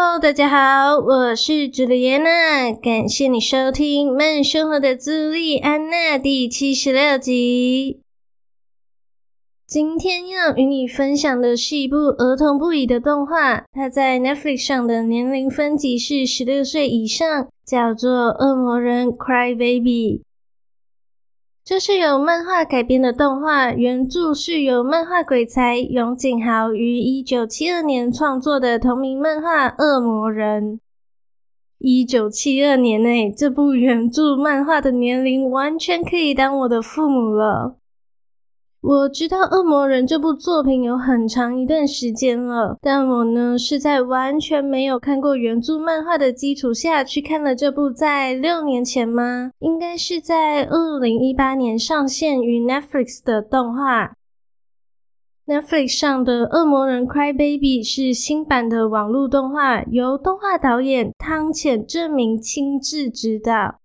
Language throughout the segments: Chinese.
Hello，大家好，我是朱莉安娜，感谢你收听《慢生活的朱莉安娜》第七十六集。今天要与你分享的是一部儿童不宜的动画，它在 Netflix 上的年龄分级是十六岁以上，叫做《恶魔人 Cry Baby》。这是由漫画改编的动画，原著是由漫画鬼才永井豪于一九七二年创作的同名漫画《恶魔人》。一九七二年内，这部原著漫画的年龄完全可以当我的父母了。我知道《恶魔人》这部作品有很长一段时间了，但我呢是在完全没有看过原著漫画的基础下去看了这部，在六年前吗？应该是在二零一八年上线于 Netflix 的动画。Netflix 上的《恶魔人 Cry Baby》是新版的网络动画，由动画导演汤浅政明亲自指导。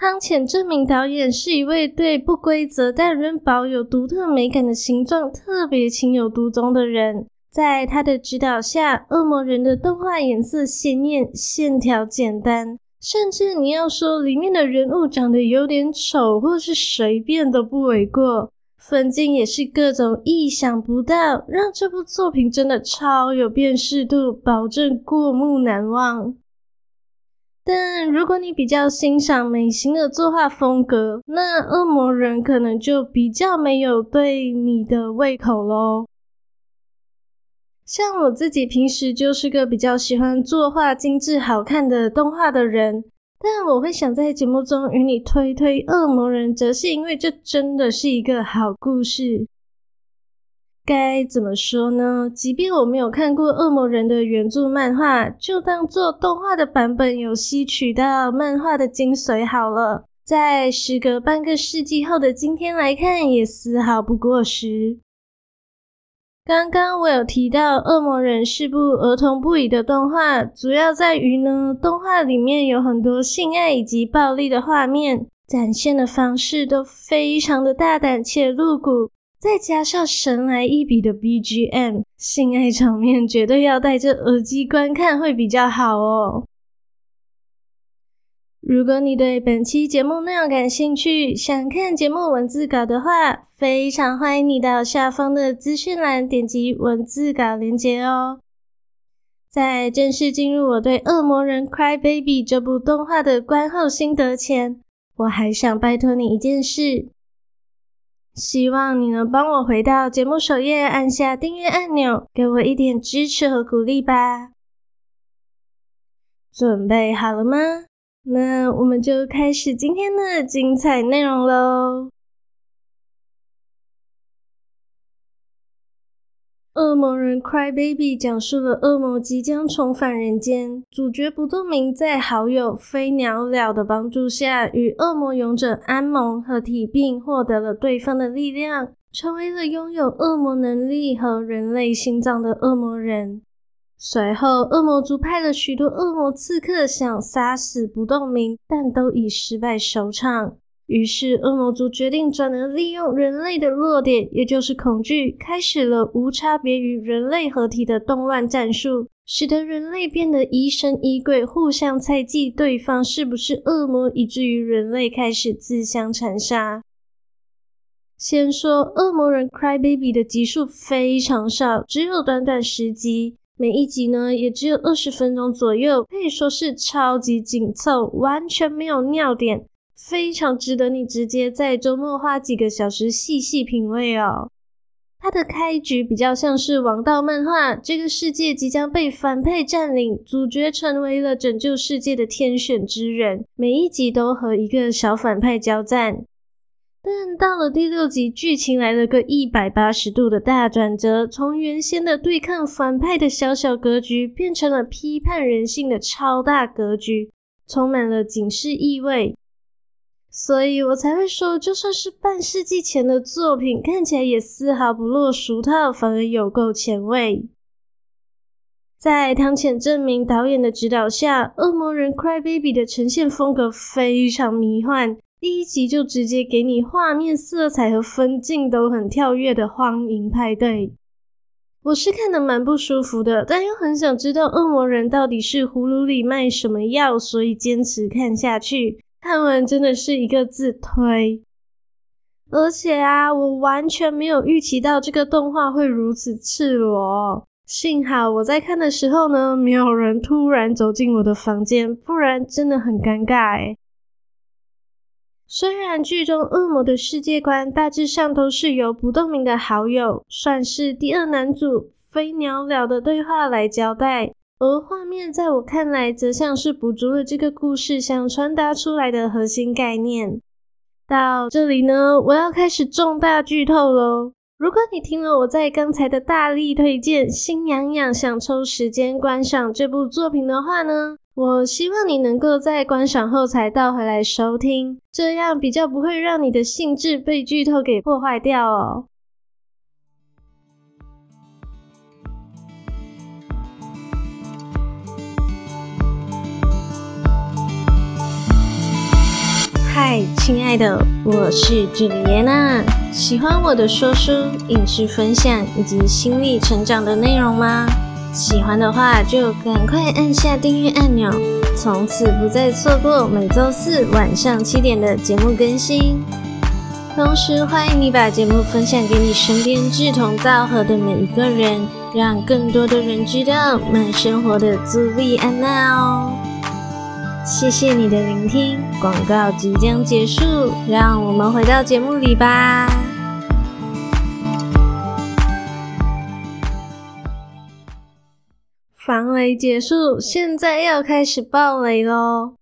汤浅这名导演是一位对不规则但仍保有独特美感的形状特别情有独钟的人。在他的指导下，恶魔人的动画颜色鲜艳，线条简单，甚至你要说里面的人物长得有点丑或是随便都不为过。分镜也是各种意想不到，让这部作品真的超有辨识度，保证过目难忘。但如果你比较欣赏美型的作画风格，那恶魔人可能就比较没有对你的胃口喽。像我自己平时就是个比较喜欢作画精致好看的动画的人，但我会想在节目中与你推推恶魔人，则是因为这真的是一个好故事。该怎么说呢？即便我没有看过《恶魔人》的原著漫画，就当做动画的版本有吸取到漫画的精髓好了。在时隔半个世纪后的今天来看，也丝毫不过时。刚刚我有提到，《恶魔人》是部儿童不宜的动画，主要在于呢，动画里面有很多性爱以及暴力的画面，展现的方式都非常的大胆且露骨。再加上神来一笔的 BGM，性爱场面绝对要戴着耳机观看会比较好哦。如果你对本期节目内容感兴趣，想看节目文字稿的话，非常欢迎你到下方的资讯栏点击文字稿连接哦。在正式进入我对《恶魔人 Cry Baby》这部动画的观后心得前，我还想拜托你一件事。希望你能帮我回到节目首页，按下订阅按钮，给我一点支持和鼓励吧。准备好了吗？那我们就开始今天的精彩内容喽。《恶魔人 Cry Baby》讲述了恶魔即将重返人间，主角不动明在好友飞鸟鸟的帮助下，与恶魔勇者安蒙合体，并获得了对方的力量，成为了拥有恶魔能力和人类心脏的恶魔人。随后，恶魔族派了许多恶魔刺客想杀死不动明，但都以失败收场。于是，恶魔族决定转而利用人类的弱点，也就是恐惧，开始了无差别与人类合体的动乱战术，使得人类变得疑神疑鬼，互相猜忌对方是不是恶魔，以至于人类开始自相残杀。先说《恶魔人 Cry Baby》的集数非常少，只有短短十集，每一集呢也只有二十分钟左右，可以说是超级紧凑，完全没有尿点。非常值得你直接在周末花几个小时细细品味哦。它的开局比较像是王道漫画，这个世界即将被反派占领，主角成为了拯救世界的天选之人，每一集都和一个小反派交战。但到了第六集，剧情来了个一百八十度的大转折，从原先的对抗反派的小小格局，变成了批判人性的超大格局，充满了警示意味。所以我才会说，就算是半世纪前的作品，看起来也丝毫不落俗套，反而有够前卫。在汤浅政明导演的指导下，《恶魔人 Cry Baby》的呈现风格非常迷幻，第一集就直接给你画面色彩和分镜都很跳跃的荒淫派对。我是看得蛮不舒服的，但又很想知道恶魔人到底是葫芦里卖什么药，所以坚持看下去。看完真的是一个字推，而且啊，我完全没有预期到这个动画会如此赤裸。幸好我在看的时候呢，没有人突然走进我的房间，不然真的很尴尬诶。虽然剧中恶魔的世界观大致上都是由不动明的好友，算是第二男主飞鸟了的对话来交代。而画面在我看来，则像是补足了这个故事想传达出来的核心概念。到这里呢，我要开始重大剧透喽！如果你听了我在刚才的大力推荐，心痒痒想抽时间观赏这部作品的话呢，我希望你能够在观赏后才倒回来收听，这样比较不会让你的兴致被剧透给破坏掉哦。嗨，亲爱的，我是朱莉安娜。喜欢我的说书、影视分享以及心理成长的内容吗？喜欢的话就赶快按下订阅按钮，从此不再错过每周四晚上七点的节目更新。同时，欢迎你把节目分享给你身边志同道合的每一个人，让更多的人知道慢生活的朱莉安娜哦。谢谢你的聆听，广告即将结束，让我们回到节目里吧。防雷结束，现在要开始爆雷喽。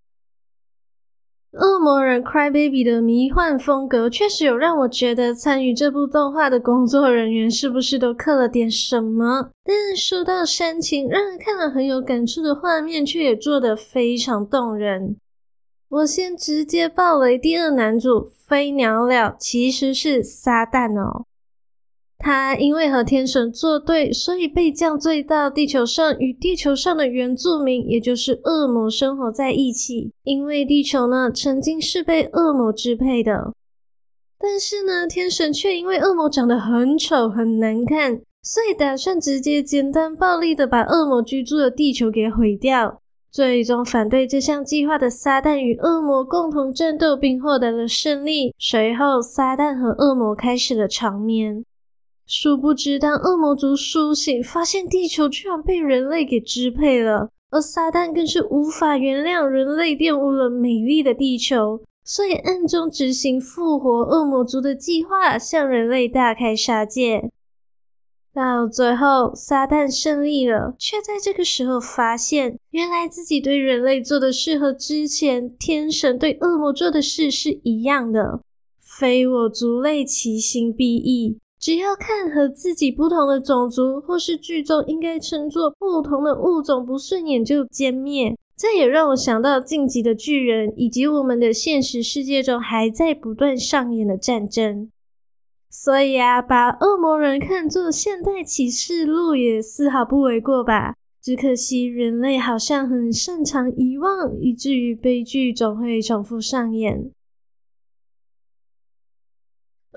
恶魔人 Cry Baby 的迷幻风格确实有让我觉得参与这部动画的工作人员是不是都刻了点什么？但说到煽情，让人看了很有感触的画面，却也做得非常动人。我先直接爆雷，第二男主飞鸟了其实是撒旦哦。他因为和天神作对，所以被降罪到地球上，与地球上的原住民，也就是恶魔生活在一起。因为地球呢，曾经是被恶魔支配的，但是呢，天神却因为恶魔长得很丑很难看，所以打算直接简单暴力的把恶魔居住的地球给毁掉。最终反对这项计划的撒旦与恶魔共同战斗，并获得了胜利。随后，撒旦和恶魔开始了长眠。殊不知，当恶魔族苏醒，发现地球居然被人类给支配了，而撒旦更是无法原谅人类玷污了美丽的地球，所以暗中执行复活恶魔族的计划，向人类大开杀戒。到最后，撒旦胜利了，却在这个时候发现，原来自己对人类做的事和之前天神对恶魔做的事是一样的，非我族类，其心必异。只要看和自己不同的种族，或是剧中应该称作不同的物种不顺眼就歼灭。这也让我想到《进击的巨人》，以及我们的现实世界中还在不断上演的战争。所以啊，把恶魔人看作现代启示录也丝毫不为过吧。只可惜人类好像很擅长遗忘，以至于悲剧总会重复上演。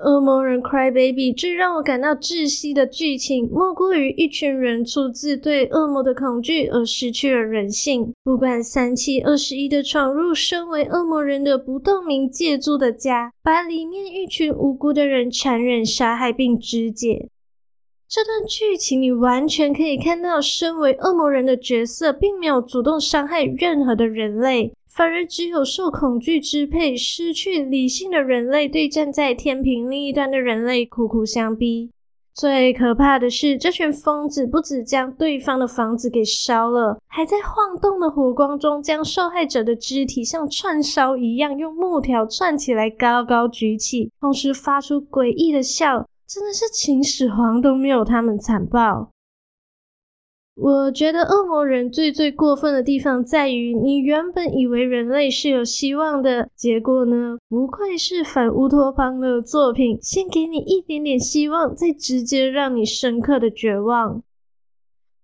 恶魔人 Cry Baby 最让我感到窒息的剧情，莫过于一群人出自对恶魔的恐惧而失去了人性，不管三七二十一的闯入身为恶魔人的不透明借住的家，把里面一群无辜的人残忍杀害并肢解。这段剧情你完全可以看到，身为恶魔人的角色并没有主动伤害任何的人类。反而只有受恐惧支配、失去理性的人类，对站在天平另一端的人类苦苦相逼。最可怕的是，这群疯子不止将对方的房子给烧了，还在晃动的火光中将受害者的肢体像串烧一样用木条串起来，高高举起，同时发出诡异的笑。真的是秦始皇都没有他们残暴。我觉得恶魔人最最过分的地方在于，你原本以为人类是有希望的，结果呢，不愧是反乌托邦的作品，先给你一点点希望，再直接让你深刻的绝望。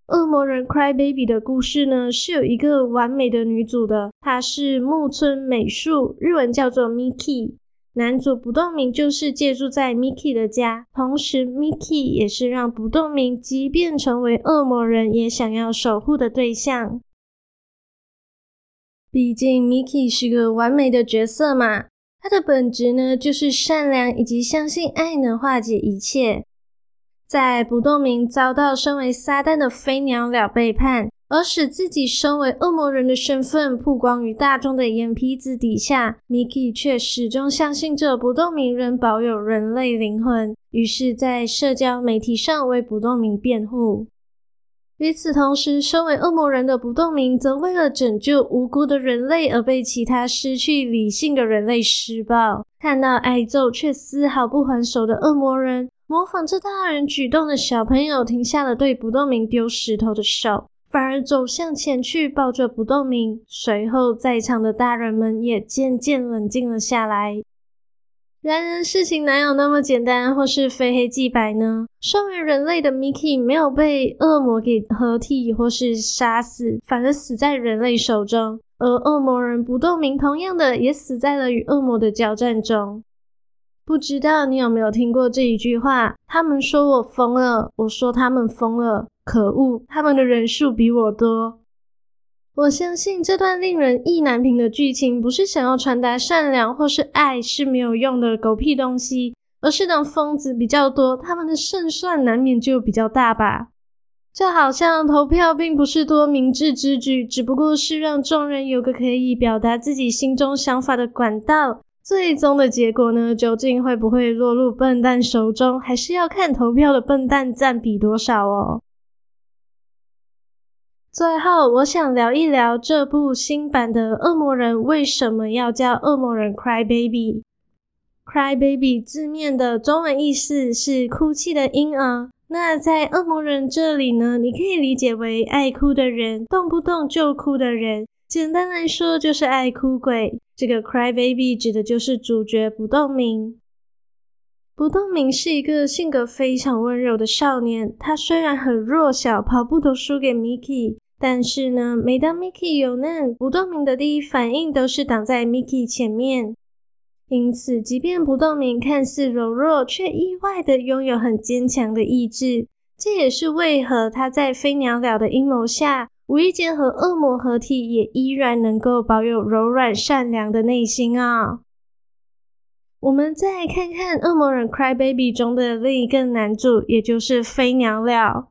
恶魔人 Cry Baby 的故事呢，是有一个完美的女主的，她是木村美树，日文叫做 Miki。男主不动明就是借住在 Miki 的家，同时 Miki 也是让不动明即便成为恶魔人也想要守护的对象。毕竟 Miki 是个完美的角色嘛，他的本质呢就是善良以及相信爱能化解一切。在不动明遭到身为撒旦的飞鸟鸟背叛。而使自己身为恶魔人的身份曝光于大众的眼皮子底下，Miki 却始终相信着不动明仍保有人类灵魂，于是，在社交媒体上为不动明辩护。与此同时，身为恶魔人的不动明则为了拯救无辜的人类而被其他失去理性的人类施暴。看到挨揍却丝毫不还手的恶魔人，模仿着大人举动的小朋友停下了对不动明丢石头的手。反而走向前去，抱着不动明。随后，在场的大人们也渐渐冷静了下来。然而，事情哪有那么简单，或是非黑即白呢？身为人类的 Miki 没有被恶魔给合体或是杀死，反而死在人类手中。而恶魔人不动明同样的也死在了与恶魔的交战中。不知道你有没有听过这一句话？他们说我疯了，我说他们疯了。可恶，他们的人数比我多。我相信这段令人意难平的剧情，不是想要传达善良或是爱是没有用的狗屁东西，而是当疯子比较多，他们的胜算难免就比较大吧。就好像投票并不是多明智之举，只不过是让众人有个可以表达自己心中想法的管道。最终的结果呢，究竟会不会落入笨蛋手中，还是要看投票的笨蛋占比多少哦。最后，我想聊一聊这部新版的《恶魔人》为什么要叫《恶魔人 Cry Baby》。Cry Baby 字面的中文意思是哭泣的婴儿。那在恶魔人这里呢，你可以理解为爱哭的人，动不动就哭的人。简单来说，就是爱哭鬼。这个 Cry Baby 指的就是主角不动明。不动明是一个性格非常温柔的少年，他虽然很弱小，跑步都输给 Miki。但是呢，每当 Miki 有难，不动明的第一反应都是挡在 Miki 前面。因此，即便不动明看似柔弱，却意外的拥有很坚强的意志。这也是为何他在飞鸟鸟的阴谋下，无意间和恶魔合体，也依然能够保有柔软善良的内心啊。我们再看看《恶魔人 Cry Baby》中的另一个男主，也就是飞鸟鸟。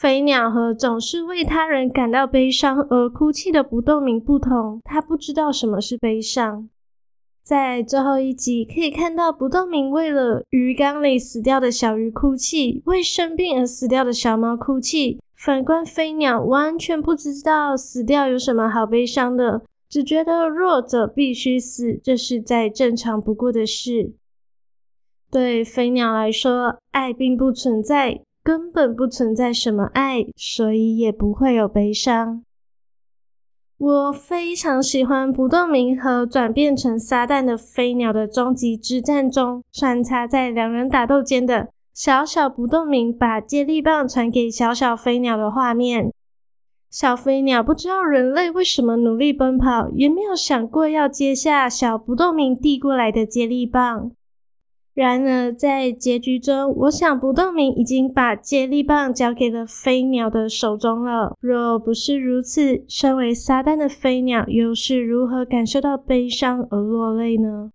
飞鸟和总是为他人感到悲伤而哭泣的不动明不同，他不知道什么是悲伤。在最后一集可以看到，不动明为了鱼缸里死掉的小鱼哭泣，为生病而死掉的小猫哭泣。反观飞鸟，完全不知道死掉有什么好悲伤的，只觉得弱者必须死，这是再正常不过的事。对飞鸟来说，爱并不存在。根本不存在什么爱，所以也不会有悲伤。我非常喜欢不动明和转变成撒旦的飞鸟的终极之战中，穿插在两人打斗间的小小不动明把接力棒传给小小飞鸟的画面。小飞鸟不知道人类为什么努力奔跑，也没有想过要接下小不动明递过来的接力棒。然而，在结局中，我想不动明已经把接力棒交给了飞鸟的手中了。若不是如此，身为撒旦的飞鸟又是如何感受到悲伤而落泪呢？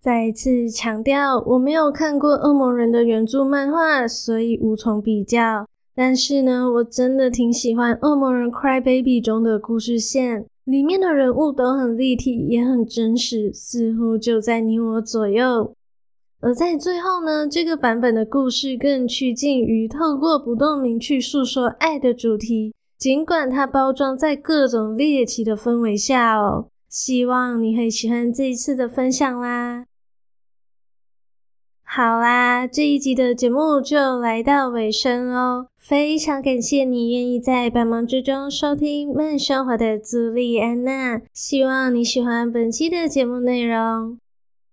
再一次强调，我没有看过《恶魔人》的原著漫画，所以无从比较。但是呢，我真的挺喜欢《恶魔人 Cry Baby》中的故事线。里面的人物都很立体，也很真实，似乎就在你我左右。而在最后呢，这个版本的故事更趋近于透过不动明去诉说爱的主题，尽管它包装在各种猎奇的氛围下哦。希望你会喜欢这一次的分享啦。好啦，这一集的节目就来到尾声喽。非常感谢你愿意在百忙之中收听慢生活的朱莉安娜，希望你喜欢本期的节目内容。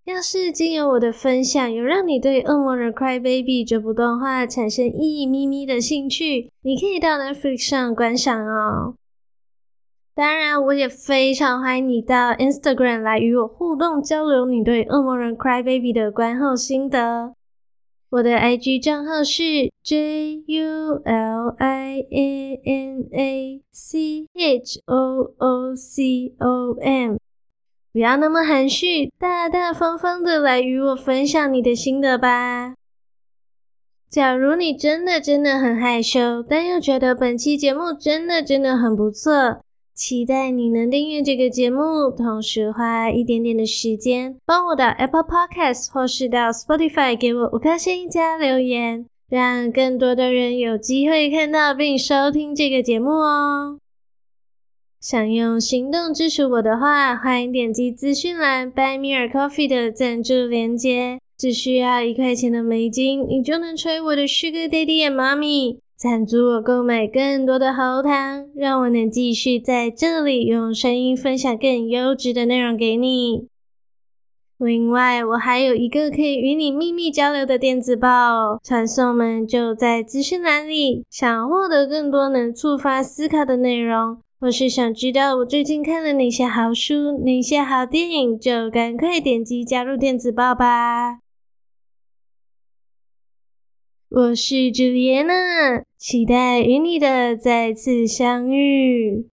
要是经由我的分享有让你对《恶魔的 Cry Baby》这部动画产生一咪咪的兴趣，你可以到 Netflix 上观赏哦。当然，我也非常欢迎你到 Instagram 来与我互动交流你对《恶魔人 Cry Baby》的观后心得。我的 IG 账号是 J U L I A N A C H O O C O M，不要那么含蓄，大大方方的来与我分享你的心得吧。假如你真的真的很害羞，但又觉得本期节目真的真的很不错。期待你能订阅这个节目，同时花一点点的时间，帮我到 Apple Podcast 或是到 Spotify 给我五颗星加留言，让更多的人有机会看到并收听这个节目哦。想用行动支持我的话，欢迎点击资讯栏 By Me a Coffee 的赞助链接，只需要一块钱的美金，你就能成为我的 Sugar Daddy and Mommy。赞助我购买更多的喉糖，让我能继续在这里用声音分享更优质的内容给你。另外，我还有一个可以与你秘密交流的电子报，传送门就在资讯栏里。想获得更多能触发思考的内容，或是想知道我最近看了哪些好书、哪些好电影，就赶快点击加入电子报吧。我是朱莉安娜，期待与你的再次相遇。